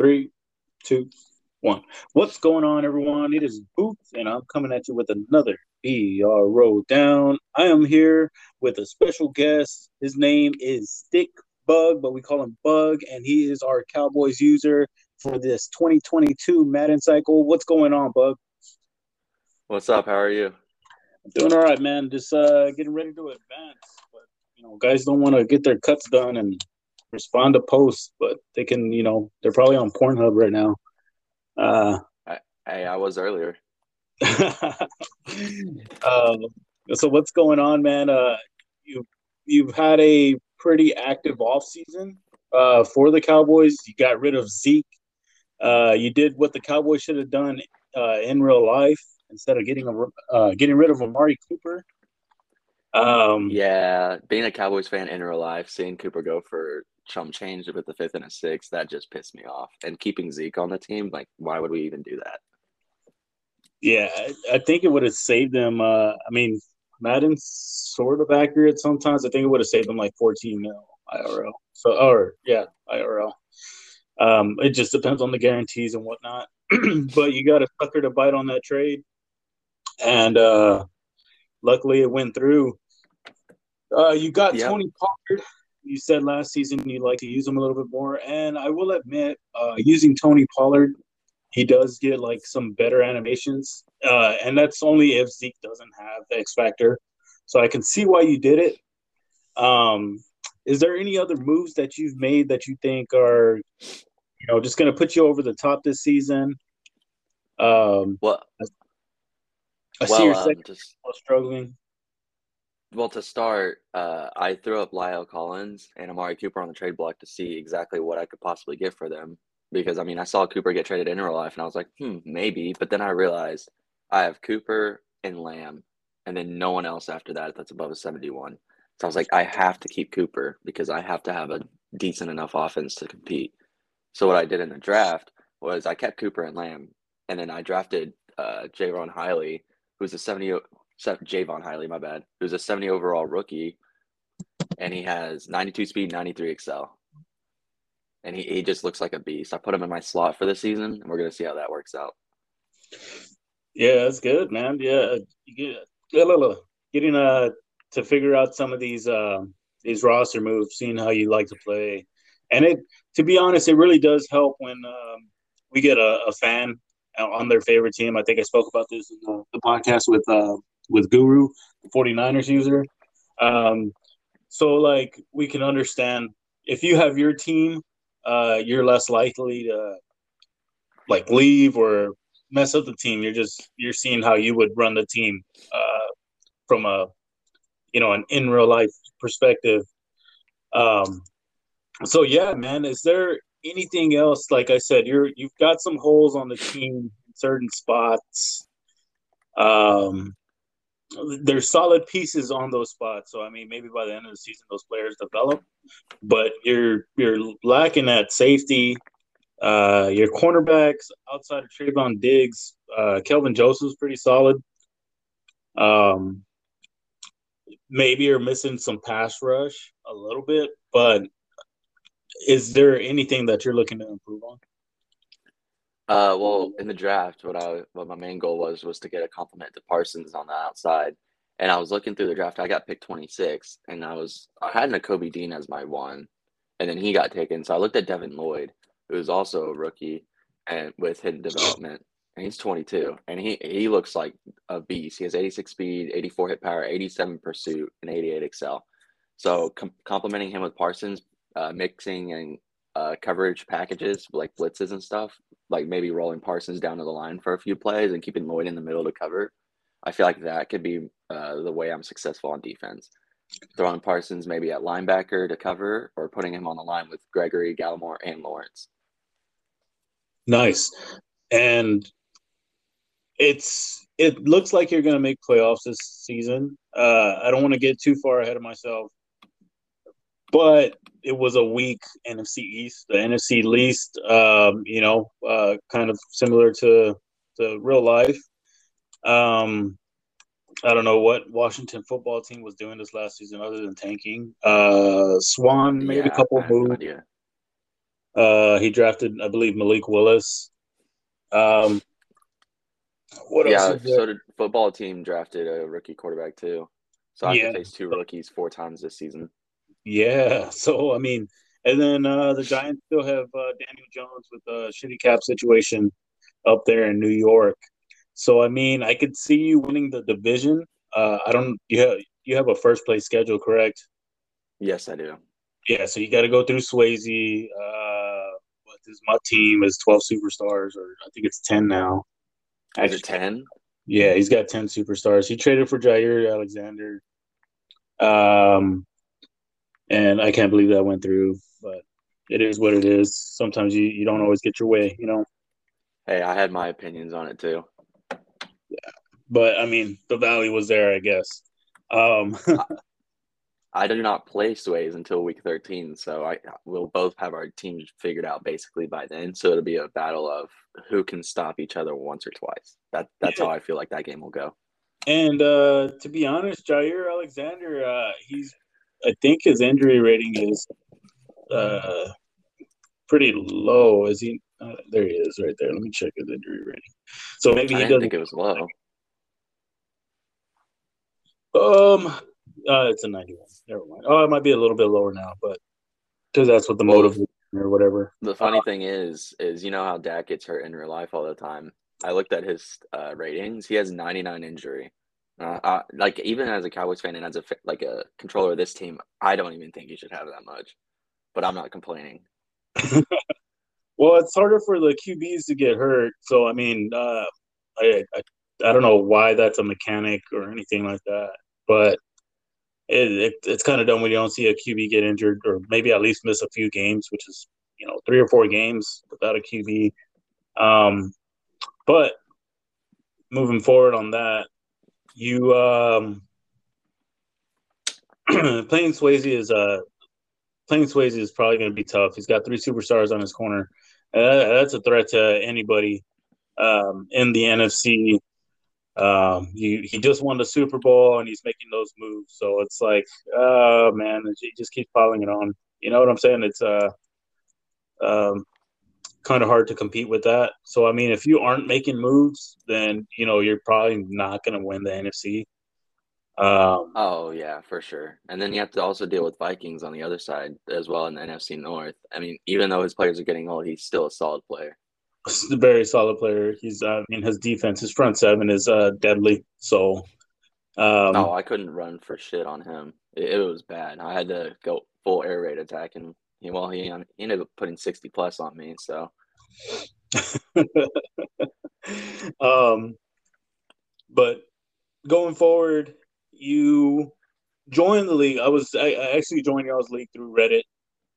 Three, two, one. What's going on, everyone? It is Boots, and I'm coming at you with another BRO down. I am here with a special guest. His name is Stick Bug, but we call him Bug, and he is our Cowboys user for this 2022 Madden cycle. What's going on, Bug? What's up? How are you? I'm doing all right, man. Just uh, getting ready to advance, but you know, guys don't want to get their cuts done and respond to posts, but they can, you know, they're probably on Pornhub right now. Uh, I, I, I was earlier. uh, so what's going on, man? Uh, you you've had a pretty active off season uh, for the Cowboys. You got rid of Zeke. Uh, you did what the Cowboys should have done uh, in real life instead of getting a uh, getting rid of Amari Cooper. Um, yeah, being a Cowboys fan in real life, seeing Cooper go for chump change with the fifth and a sixth, that just pissed me off. And keeping Zeke on the team, like, why would we even do that? Yeah, I, I think it would have saved them. Uh, I mean, Madden's sort of accurate sometimes. I think it would have saved them like 14 mil IRL. So, or yeah, IRL. Um, it just depends on the guarantees and whatnot. but you got a sucker to bite on that trade, and uh, luckily it went through. Uh, you got yep. Tony Pollard you said last season you'd like to use him a little bit more, and I will admit, uh, using Tony Pollard, he does get like some better animations, uh, and that's only if Zeke doesn't have the X factor. So I can see why you did it. Um, is there any other moves that you've made that you think are, you know, just going to put you over the top this season? Um, well, I, I well, see your um, second just, struggling. Well, to start, uh, I threw up La'el Collins and Amari Cooper on the trade block to see exactly what I could possibly get for them. Because I mean, I saw Cooper get traded in real life, and I was like, hmm, maybe. But then I realized I have Cooper and Lamb, and then no one else after that that's above a seventy-one. So I was like, I have to keep Cooper because I have to have a decent enough offense to compete. So what I did in the draft was I kept Cooper and Lamb, and then I drafted uh, Jaivon Heiligh, who's a 70, Javon Heiligh, my bad, who's a 70 overall rookie, and he has 92 speed, 93 excel. And he, he just looks like a beast. I put him in my slot for the season, and we're to see how that works out. Yeah, that's good, man. Yeah, get, getting uh, to figure out some of these uh, these roster moves, seeing how you like to play. And it, to be honest, it really does help when um, we get a, a, fan on their favorite team. I think I spoke about this in the, the podcast with uh, with Guru, 49ers user. Um, so like we can understand if you have your team, uh, you're less likely to like leave or mess up the team. You're just you're seeing how you would run the team uh, from a you know an in real life perspective. Um, so yeah, man, is there anything else? Like I said, you're you've got some holes on the team in certain spots. Um, there's solid pieces on those spots. So I mean, maybe by the end of the season, those players develop. But you're you're lacking that safety. Uh, your cornerbacks outside of Trevon Diggs, uh, Kelvin Joseph's pretty solid. Um, maybe you're missing some pass rush a little bit, but is there anything that you're looking to improve on? Uh, well, in the draft, what I what my main goal was was to get a compliment to Parsons on the outside, and I was looking through the draft. I got picked twenty six, and I was I had Nakobe Dean as my one, and then he got taken. So I looked at Devin Lloyd, who's also a rookie, and with hidden development, and he's twenty two, and he he looks like a beast. He has eighty six speed, eighty four hit power, eighty seven pursuit, and eighty eight excel. So com- complimenting him with Parsons, uh, mixing and uh, coverage packages like blitzes and stuff, like maybe rolling Parsons down to the line for a few plays and keeping Lloyd in the middle to cover. I feel like that could be uh, the way I'm successful on defense. Throwing Parsons maybe at linebacker to cover or putting him on the line with Gregory, Gallimore, and Lawrence. Nice. And it's it looks like you're going to make playoffs this season. Uh, I don't want to get too far ahead of myself, but it was a weak NFC East, the NFC least. Um, you know, uh, kind of similar to to real life. Um, I don't know what Washington football team was doing this last season other than tanking. Uh, Swan made yeah, a couple moves. Uh, he drafted, I believe, Malik Willis. Um, what yeah, else? Yeah, so did football team drafted a rookie quarterback too. So I yeah. face two rookies four times this season. Yeah. So I mean, and then uh, the Giants still have uh, Daniel Jones with a shitty cap situation up there in New York. So I mean, I could see you winning the division. Uh, I don't. You have you have a first place schedule, correct? Yes, I do. Yeah, so you got to go through Swayze. Uh, what is my team is twelve superstars, or I think it's ten now. Actually, ten. Yeah, he's got ten superstars. He traded for Jaire Alexander. Um, and I can't believe that went through, but it is what it is. Sometimes you, you don't always get your way, you know. Hey, I had my opinions on it too. Yeah, but I mean, the value was there, I guess. Um, I do not play Sways until week 13, so I will both have our teams figured out basically by then. So it'll be a battle of who can stop each other once or twice. That that's yeah. how I feel like that game will go. And uh, to be honest, Jaire Alexander, uh, he's I think his injury rating is uh, pretty low. Is he? Uh, there he is, right there. Let me check his injury rating. So maybe he doesn't think it was low. Um, uh, it's a 91. Never mind. Oh, it might be a little bit lower now, but because that's what the motive or whatever. The funny uh, thing is, is you know how Dak gets hurt in real life all the time. I looked at his uh, ratings. He has 99 injury. Uh, uh, like even as a Cowboys fan and as a like a controller of this team, I don't even think you should have that much. But I'm not complaining. well, it's harder for the QBs to get hurt. So I mean, uh, I, I I don't know why that's a mechanic or anything like that, but it, it, it's kind of dumb when you don't see a QB get injured or maybe at least miss a few games, which is you know three or four games without a QB. Um, but moving forward on that, you um, playing Swayze is uh playing Swayze is probably going to be tough. He's got three superstars on his corner. Uh, that's a threat to anybody um, in the NFC. Um, he, he just won the Super Bowl and he's making those moves. So it's like, oh man, he just keeps piling it on. You know what I'm saying? It's uh, um, kind of hard to compete with that. So I mean, if you aren't making moves, then you know you're probably not going to win the NFC. Um, oh yeah, for sure. And then you have to also deal with Vikings on the other side as well in the NFC North. I mean, even though his players are getting old, he's still a solid player a very solid player. He's, uh, I mean, his defense, his front seven is uh, deadly. So, um, oh, I couldn't run for shit on him. It, it, was bad. I had to go full air raid attack, and he, well, he, he ended up putting sixty plus on me. So, um, but going forward, you joined the league. I was I, I actually joined y'all's league through Reddit.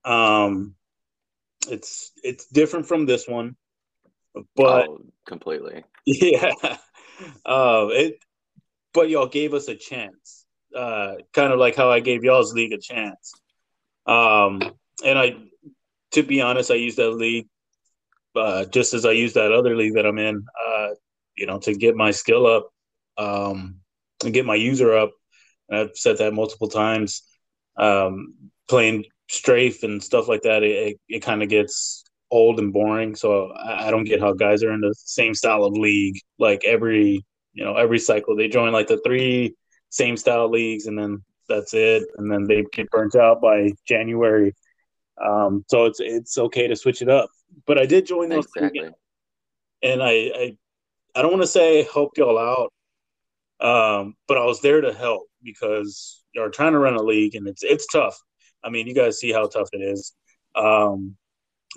Um, it's it's different from this one but oh, completely. Yeah. Uh, it, but y'all gave us a chance. Uh, kind of like how I gave y'all's league a chance. Um, and I, to be honest, I use that league uh, just as I use that other league that I'm in. Uh, you know, to get my skill up, um, and get my user up. And I've said that multiple times. Um, playing strafe and stuff like that, it, it, it kind of gets old and boring. So I, I don't get how guys are in the same style of league. Like every you know every cycle they join like the three same style leagues and then that's it and then they get burnt out by January. Um, so it's it's okay to switch it up. But I did join those exactly. and I, I I don't want to say helped y'all out, um, but I was there to help because you're trying to run a league and it's it's tough. I mean, you guys see how tough it is. Um,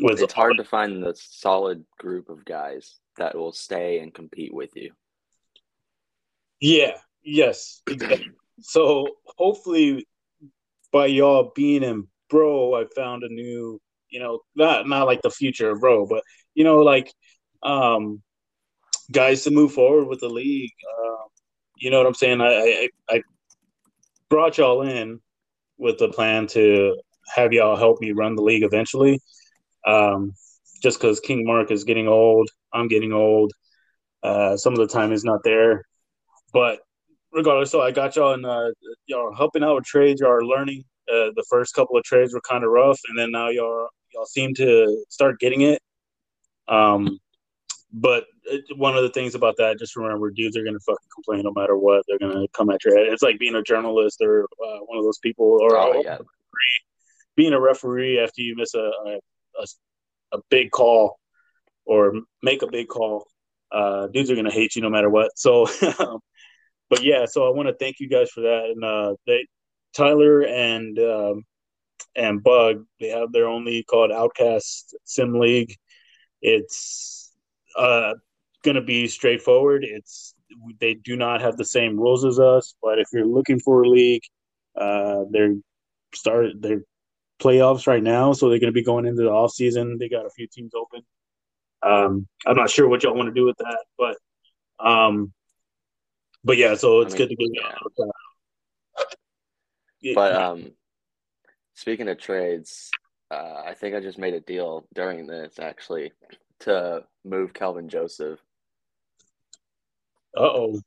with it's hard to find the solid group of guys that will stay and compete with you. Yeah. Yes. Exactly. so hopefully, by y'all being in bro, I found a new, you know, not not like the future of bro, but you know, like um guys to move forward with the league. Uh, you know what I'm saying? I, I I brought y'all in with the plan to have y'all help me run the league eventually. Um, just because King Mark is getting old, I'm getting old. Uh, some of the time is not there, but regardless, so I got y'all and uh, y'all helping out with trades. Y'all are learning. Uh, the first couple of trades were kind of rough, and then now y'all y'all seem to start getting it. Um, but one of the things about that, just remember, dudes are gonna fucking complain no matter what. They're gonna come at your head. It's like being a journalist or uh, one of those people, or oh, yeah. being a referee after you miss a, a, a a big call or make a big call. Uh, dudes are gonna hate you no matter what. So, but yeah, so I want to thank you guys for that. And uh, they, Tyler and um, and Bug, they have their own league called Outcast Sim League. It's uh, gonna be straightforward. It's they do not have the same rules as us, but if you're looking for a league, uh, they're started they're playoffs right now, so they're going to be going into the off season. They got a few teams open. Um, I'm not sure what y'all want to do with that, but um, but yeah, so it's I mean, good to get yeah. But um, speaking of trades, uh, I think I just made a deal during this actually to move Kelvin Joseph. Uh oh.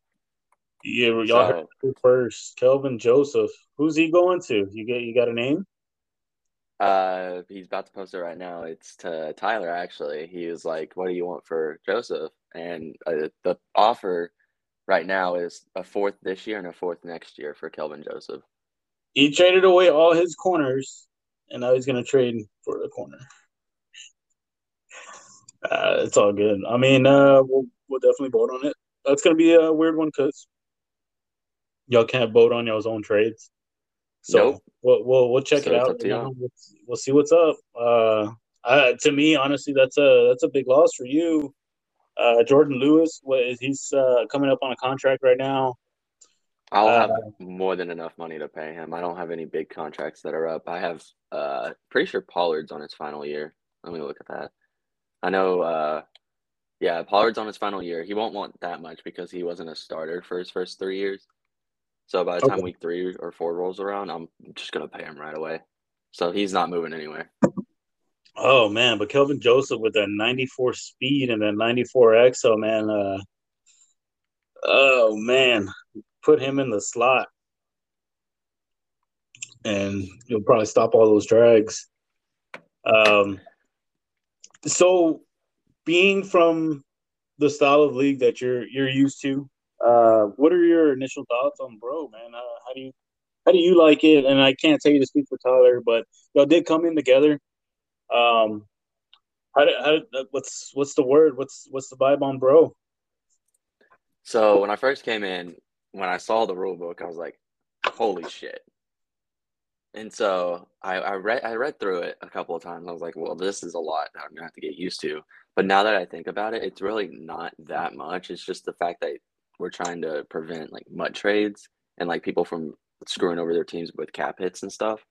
Yeah, y'all so, first. Kelvin Joseph. Who's he going to? You get you got a name? Uh, he's about to post it right now. It's to Tyler. Actually, he was like, "What do you want for Joseph?" And uh, the offer right now is a fourth this year and a fourth next year for Kelvin Joseph. He traded away all his corners, and now he's going to trade for the corner. Uh, it's all good. I mean, uh, we'll we'll definitely vote on it. That's going to be a weird one because y'all can't vote on y'all's own trades. So nope. we'll, we'll, we'll check so it out. We'll, we'll, see what's up. Uh, uh, to me, honestly, that's a that's a big loss for you. Uh, Jordan Lewis, what is he's uh, coming up on a contract right now. I'll uh, have more than enough money to pay him. I don't have any big contracts that are up. I have uh pretty sure Pollard's on his final year. Let me look at that. I know uh yeah, Pollard's on his final year. He won't want that much because he wasn't a starter for his first three years. So by the time okay. week three or four rolls around, I'm just gonna pay him right away. So he's not moving anywhere. Oh man, but Kelvin Joseph with that 94 speed and that 94 XO, man. Uh, oh man, put him in the slot, and you'll probably stop all those drags. Um, so being from the style of league that you're you're used to, uh, what are your initial thoughts on Bro, man? Uh, how do you how do you like it? And I can't tell you to speak for Tyler, but y'all did come in together. Um, how, did, how did, what's what's the word? What's what's the vibe on Bro? So when I first came in, when I saw the rule book, I was like, "Holy shit!" And so I, I read I read through it a couple of times. I was like, "Well, this is a lot I'm gonna have to get used to." But now that I think about it, it's really not that much. It's just the fact that we're trying to prevent like mud trades and like people from screwing over their teams with cap hits and stuff.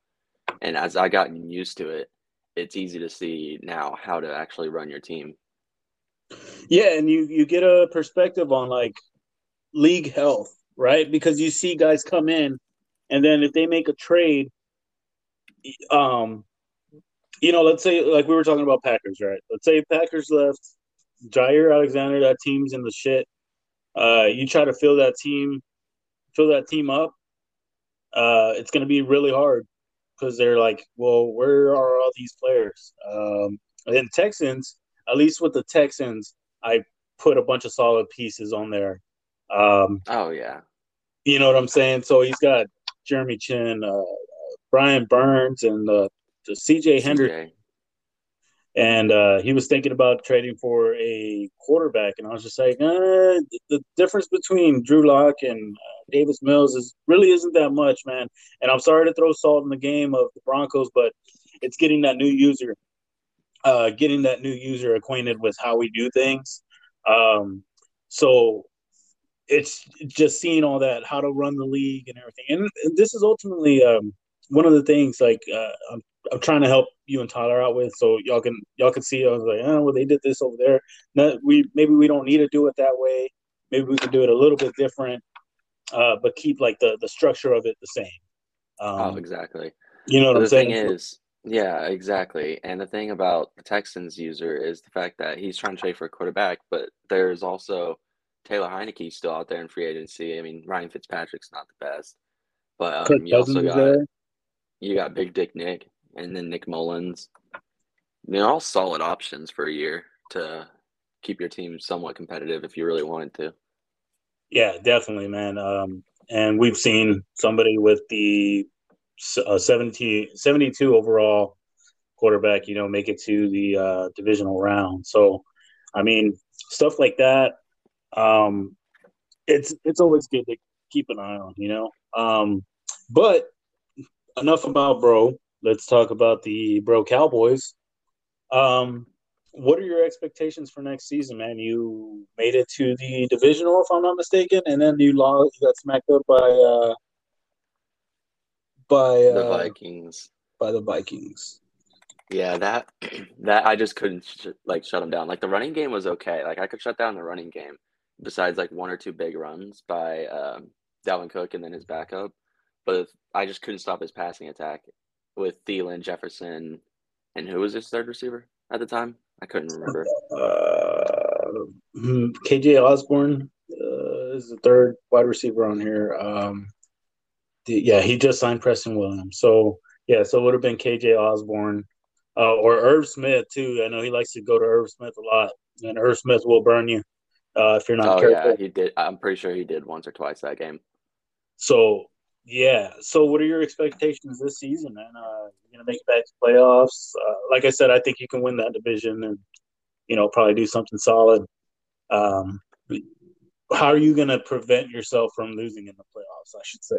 And as I gotten used to it, it's easy to see now how to actually run your team. Yeah, and you you get a perspective on like league health, right? Because you see guys come in and then if they make a trade um you know, let's say like we were talking about Packers, right? Let's say Packers left Jaire Alexander, that team's in the shit uh, you try to fill that team, fill that team up. Uh, it's to be really hard because they're like, well, where are all these players? Um, and Texans, at least with the Texans, I put a bunch of solid pieces on there. Um, oh yeah, you know what I'm saying. So he's got Jeremy Chinn, uh, Brian Burns, and uh, CJ Henderson and uh, he was thinking about trading for a quarterback, and I was just like, uh, the difference between Drew Lock and uh, Davis Mills is really isn't that much, man. And I'm sorry to throw salt in the game of the Broncos, but it's getting that new user, uh, getting that new user acquainted with how we do things. Um, so it's just seeing all that, how to run the league and everything. And, and this is ultimately um, one of the things. Like uh, I'm I'm trying to help you and Tyler out with, so y'all can y'all can see. I was like, oh, well, they did this over there. No, we maybe we don't need to do it that way. Maybe we can do it a little bit different, uh, but keep like the the structure of it the same. Um, oh, exactly. You know what the I'm saying? Thing is, yeah, exactly. And the thing about the Texans user is the fact that he's trying to trade for a quarterback, but there's also Taylor Heinicke still out there in free agency. I mean, Ryan Fitzpatrick's not the best, but um, you also got you got Big Dick Nick and then Nick Mullens. they're all solid options for a year to keep your team somewhat competitive if you really wanted to. Yeah, definitely, man. Um, and we've seen somebody with the uh, 70, 72 overall quarterback, you know, make it to the uh, divisional round. So, I mean, stuff like that. Um, it's it's always good to keep an eye on, you know. Um, but enough about bro. Let's talk about the bro Cowboys. Um, what are your expectations for next season, man? You made it to the divisional, if I'm not mistaken, and then you lost. You got smacked up by uh, by The uh, Vikings. by the Vikings. Yeah, that that I just couldn't sh like shut them down. Like the running game was okay. Like I could shut down the running game, besides like one or two big runs by um, Dalvin Cook and then his backup. But I just couldn't stop his passing attack with Thielen, Jefferson, and who was his third receiver at the time? I couldn't remember. Uh, hmm, KJ Osborne uh, is the third wide receiver on here. Um, the, yeah, he just signed Preston Williams. So yeah, so it would have been KJ Osborne uh, or Irv Smith too. I know he likes to go to Irv Smith a lot, and Irv Smith will burn you uh, if you're not Oh careful. yeah, he did. I'm pretty sure he did once or twice that game. So yeah, so what are your expectations this season, man? Uh, you're gonna make it back to playoffs. Uh, like I said, I think you can win that division, and you know probably do something solid. Um, how are you gonna prevent yourself from losing in the playoffs? I should say.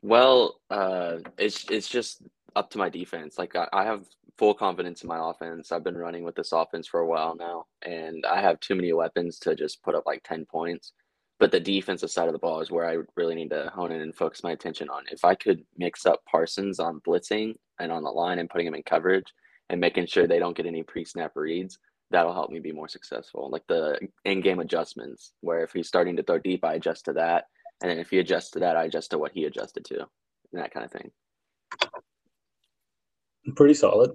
Well, uh, it's it's just up to my defense. Like I, I have full confidence in my offense. I've been running with this offense for a while now, and I have too many weapons to just put up like 10 points. But the defensive side of the ball is where I really need to hone in and focus my attention on. If I could mix up Parsons on blitzing and on the line and putting him in coverage and making sure they don't get any pre-snap reads, that'll help me be more successful. Like the in-game adjustments, where if he's starting to throw deep, I adjust to that, and then if he adjusts to that, I adjust to what he adjusted to, and that kind of thing. Pretty solid.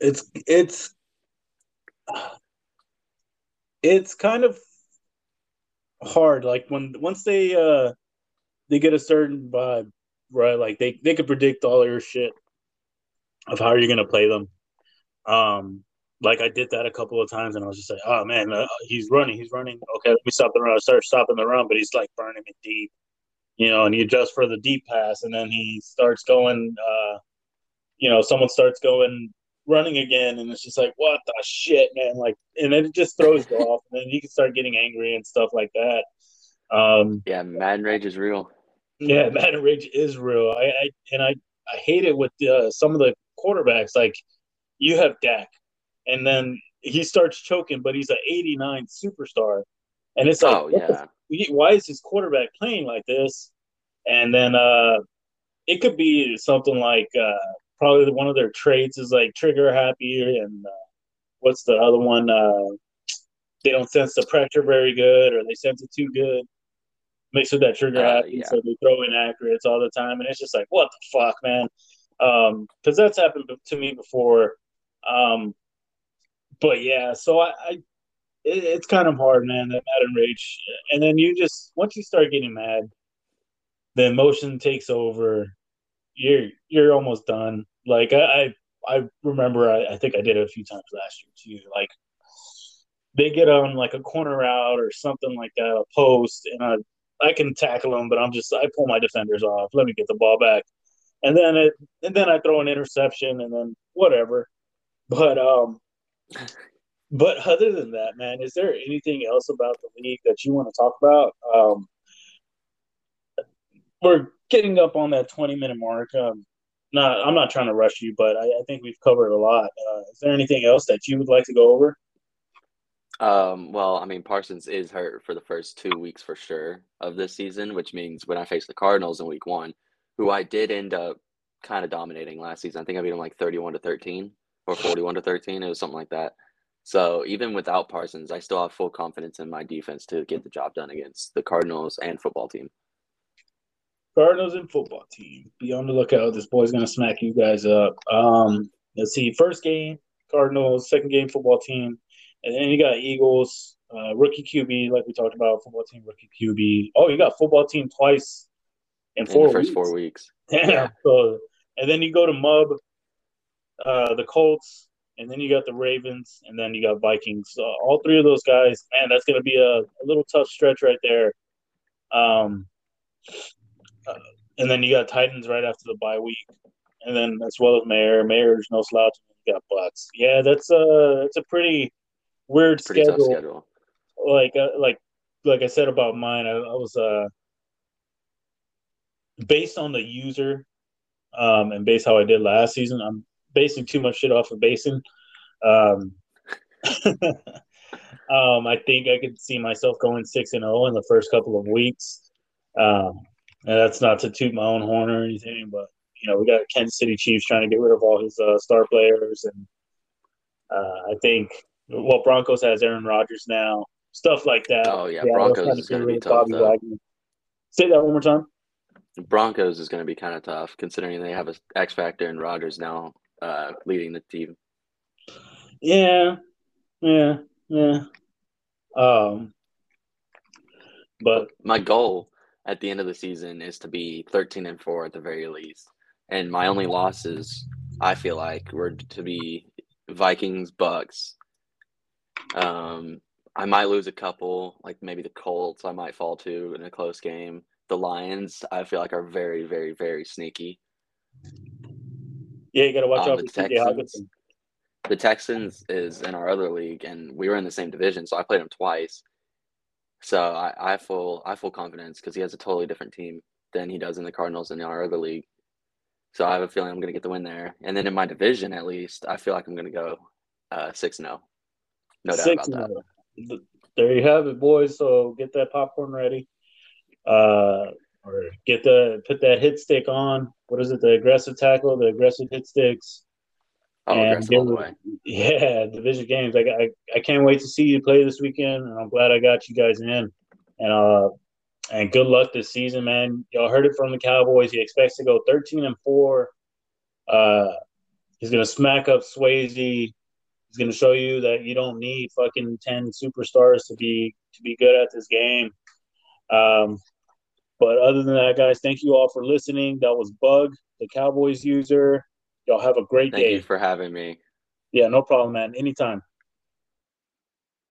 It's it's it's kind of hard. Like when once they uh they get a certain vibe, right? Like they they could predict all your shit of how you're gonna play them. Um, like I did that a couple of times, and I was just like, oh man, uh, he's running, he's running. Okay, let me stop the run. I start stopping the run, but he's like burning it deep, you know. And he adjust for the deep pass, and then he starts going. uh you know, someone starts going running again, and it's just like, what the shit, man! Like, and then it just throws you off, and then you can start getting angry and stuff like that. Um, Yeah, Madden Rage is real. yeah, Madden Rage is real. I, I and I I hate it with uh, some of the quarterbacks. Like, you have Dak, and then he starts choking, but he's an '89 superstar, and it's like, Oh yeah, why is his quarterback playing like this? And then uh, it could be something like uh, probably one of their traits is like trigger happy, and uh, what's the other one? Uh, they don't sense the pressure very good, or they sense it too good. Mixed with that trigger uh, happy, yeah. so they throw inaccurates all the time, and it's just like, what the fuck, man? Because that's happened to me before. Um, but yeah, so I, I it, it's kind of hard, man. That Madden rage, and then you just once you start getting mad, the emotion takes over. You're you're almost done. Like I I, I remember I, I think I did it a few times last year too. Like they get on like a corner route or something like that, a post, and I I can tackle them, but I'm just I pull my defenders off. Let me get the ball back, and then it and then I throw an interception, and then whatever. But um, but other than that, man, is there anything else about the league that you want to talk about? Um, we're getting up on that 20 minute mark. Um, not, I'm not trying to rush you, but I, I think we've covered a lot. Uh, is there anything else that you would like to go over? Um, well, I mean, Parsons is hurt for the first two weeks for sure of this season, which means when I face the Cardinals in week one, who I did end up kind of dominating last season. I think I beat them like 31 to 13 or 41 to 13. It was something like that. So even without Parsons, I still have full confidence in my defense to get the job done against the Cardinals and football team. Cardinals and football team. Be on the lookout. This boy's gonna smack you guys up. Um, let's see. First game, Cardinals. Second game, football team. And then you got Eagles, uh, rookie QB, like we talked about, football team, rookie QB. Oh, you got football team twice in In four the first weeks. four weeks. Damn. Yeah. So, and then you go to Mub, uh, the Colts, and then you got the Ravens, and then you got Vikings. So all three of those guys, man, that's going to be a, a, little tough stretch right there. Um, uh, and then you got Titans right after the bye week, and then as well as Mayor. Mayor's no slouch. You got Bucks. Yeah, that's a that's a pretty weird pretty schedule. schedule. Like uh, like like I said about mine, I, I was uh based on the user um, and based how I did last season. I'm basing too much shit off of basing. Um, um, I think I could see myself going six and zero oh in the first couple of weeks. Um, and that's not to toot my own horn or anything, but you know we got Kansas City Chiefs trying to get rid of all his uh, star players, and uh, I think well Broncos has Aaron Rodgers now, stuff like that. Oh yeah, yeah Broncos is going to be tough. Say that one more time. Broncos is going to be kind of tough considering they have a X factor and Rodgers now uh, leading the team. Yeah, yeah, yeah. Um, but my goal at the end of the season is to be 13 and 4 at the very least. And my only losses, I feel like, were to be Vikings, Bucks. Um, I might lose a couple, like maybe the Colts. I might fall to in a close game. The Lions, I feel like, are very, very, very sneaky. Yeah, you got to watch um, out the Texans. The Texans is in our other league, and we were in the same division, so I played them twice. So I, I full I full confidence because he has a totally different team than he does in the Cardinals in our other league. So I have a feeling I'm going to get the win there. And then in my division, at least, I feel like I'm going to go uh, six zero. No doubt six about that. There you have it, boys. So get that popcorn ready, uh, or get the put that hit stick on. What is it? The aggressive tackle, the aggressive hit sticks. Oh, and way. Yeah, division games. I, I I can't wait to see you play this weekend, and I'm glad I got you guys in. And uh, and good luck this season, man. Y'all heard it from the Cowboys. He expects to go 13 and four. Uh, he's gonna smack up Swayze. He's gonna show you that you don't need fucking 10 superstars to be to be good at this game. Um, but other than that, guys, thank you all for listening. That was Bug, the Cowboys user. Y'all have a great Thank day. Thank you for having me. Yeah, no problem, man. Anytime.